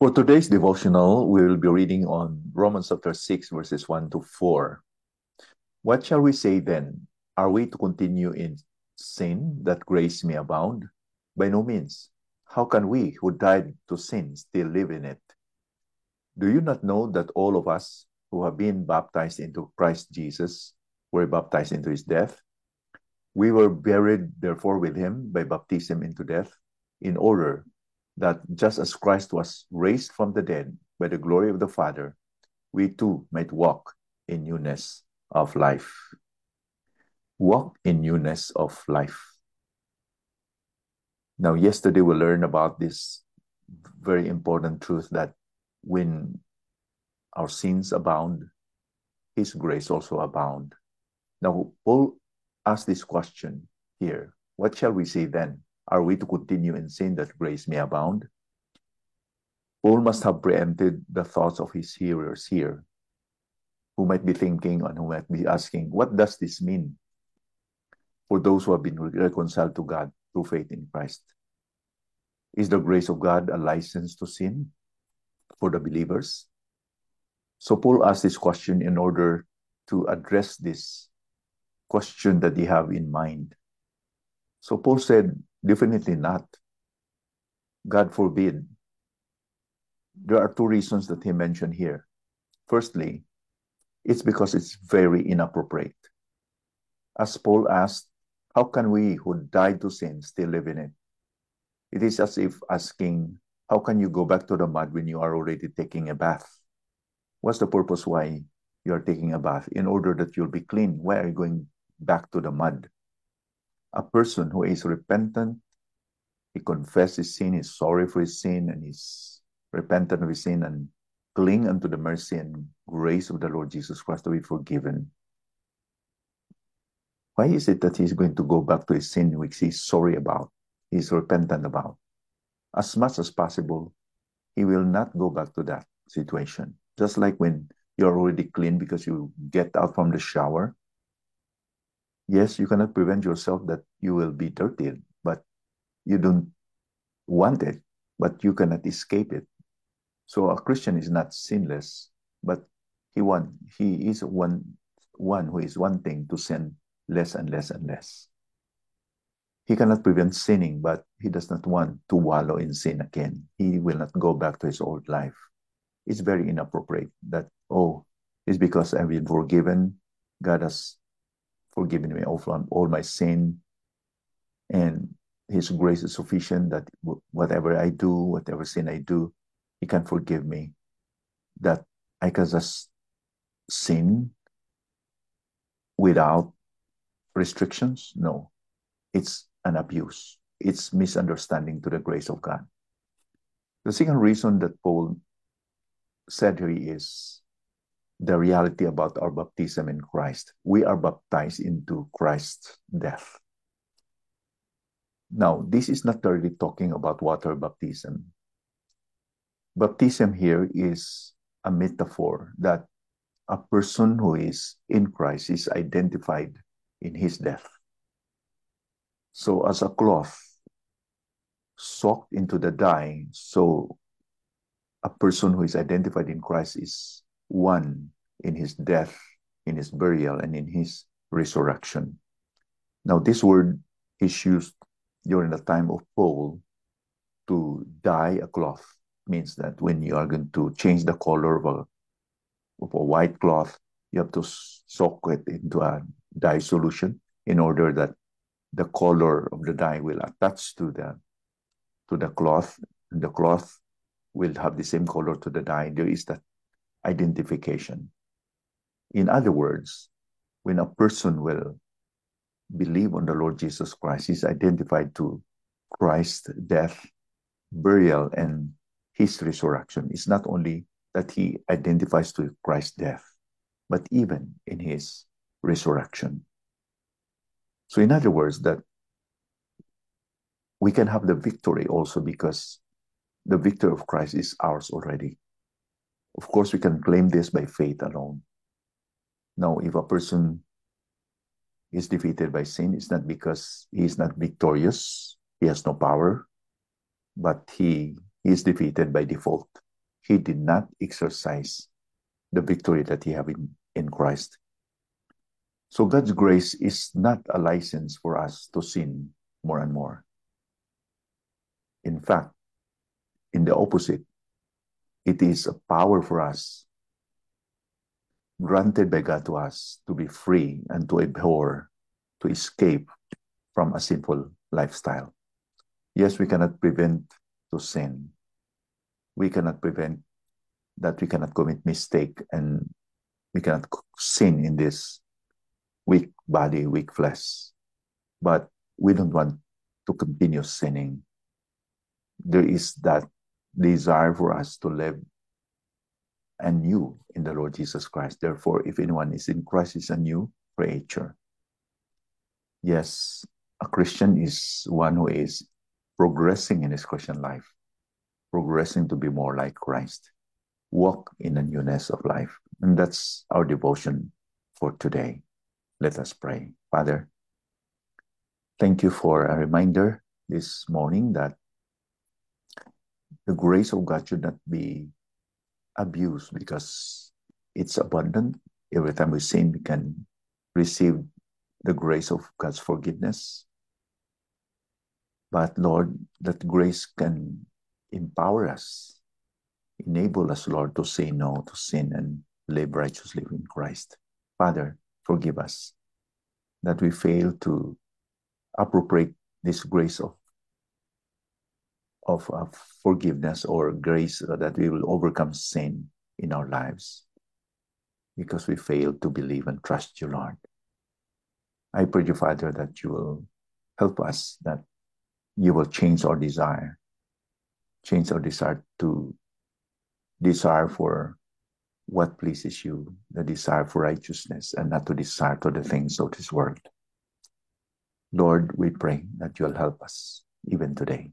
For today's devotional, we will be reading on Romans chapter 6, verses 1 to 4. What shall we say then? Are we to continue in sin that grace may abound? By no means. How can we who died to sin still live in it? Do you not know that all of us who have been baptized into Christ Jesus were baptized into his death? We were buried, therefore, with him by baptism into death, in order that just as Christ was raised from the dead by the glory of the Father, we too might walk in newness of life. Walk in newness of life. Now, yesterday we learned about this very important truth that when our sins abound, His grace also abound. Now, Paul asked this question here What shall we say then? Are we to continue in sin that grace may abound? Paul must have preempted the thoughts of his hearers here, who might be thinking and who might be asking, What does this mean for those who have been reconciled to God through faith in Christ? Is the grace of God a license to sin for the believers? So Paul asked this question in order to address this question that they have in mind. So Paul said, definitely not. God forbid. There are two reasons that he mentioned here. Firstly, it's because it's very inappropriate. As Paul asked, how can we who died to sin still live in it? It is as if asking, how can you go back to the mud when you are already taking a bath? What's the purpose why you're taking a bath? In order that you'll be clean. Why are you going back to the mud? A person who is repentant, he confesses sin, is sorry for his sin, and is repentant of his sin and cling unto the mercy and grace of the Lord Jesus Christ to be forgiven. Why is it that he's going to go back to his sin which he's sorry about, he's repentant about? As much as possible, he will not go back to that situation. Just like when you're already clean because you get out from the shower. Yes, you cannot prevent yourself that you will be dirty, but you don't want it, but you cannot escape it. So a Christian is not sinless, but he want he is one one who is wanting to sin less and less and less. He cannot prevent sinning, but he does not want to wallow in sin again. He will not go back to his old life it's very inappropriate that, oh, it's because I've been forgiven. God has forgiven me all, all my sin. And His grace is sufficient that whatever I do, whatever sin I do, He can forgive me. That I can just sin without restrictions? No. It's an abuse. It's misunderstanding to the grace of God. The second reason that Paul said here is the reality about our baptism in Christ. We are baptized into Christ's death. Now, this is not really talking about water baptism. Baptism here is a metaphor that a person who is in Christ is identified in his death. So, as a cloth soaked into the dye, so a person who is identified in Christ is one in his death, in his burial, and in his resurrection. Now, this word is used during the time of Paul to dye a cloth. Means that when you are going to change the color of a, of a white cloth, you have to soak it into a dye solution in order that the color of the dye will attach to the to the cloth. The cloth will have the same color to the dye. There is that identification. In other words, when a person will believe on the Lord Jesus Christ, he's identified to Christ's death, burial, and his resurrection. It's not only that he identifies to Christ's death, but even in his resurrection. So, in other words, that we can have the victory also because the victory of Christ is ours already. Of course, we can claim this by faith alone. Now, if a person is defeated by sin, it's not because he is not victorious, he has no power, but he, is defeated by default he did not exercise the victory that he have in, in Christ. So God's grace is not a license for us to sin more and more. In fact, in the opposite, it is a power for us granted by God to us to be free and to abhor, to escape from a sinful lifestyle. Yes, we cannot prevent to sin. We cannot prevent that we cannot commit mistake and we cannot sin in this weak body, weak flesh. But we don't want to continue sinning. There is that desire for us to live anew in the Lord Jesus Christ. Therefore, if anyone is in Christ, is a new creature. Yes, a Christian is one who is progressing in his Christian life, progressing to be more like Christ, walk in the newness of life. And that's our devotion for today. Let us pray. Father, thank you for a reminder this morning that the grace of God should not be abused because it's abundant. Every time we sin, we can receive the grace of God's forgiveness. But Lord, that grace can empower us, enable us, Lord, to say no to sin and live righteously in Christ. Father, forgive us that we fail to appropriate this grace of of, of forgiveness or grace that we will overcome sin in our lives because we fail to believe and trust you, Lord. I pray you, Father, that you will help us, that you will change our desire, change our desire to desire for what pleases you, the desire for righteousness, and not to desire to the things of this world. Lord, we pray that you'll help us even today.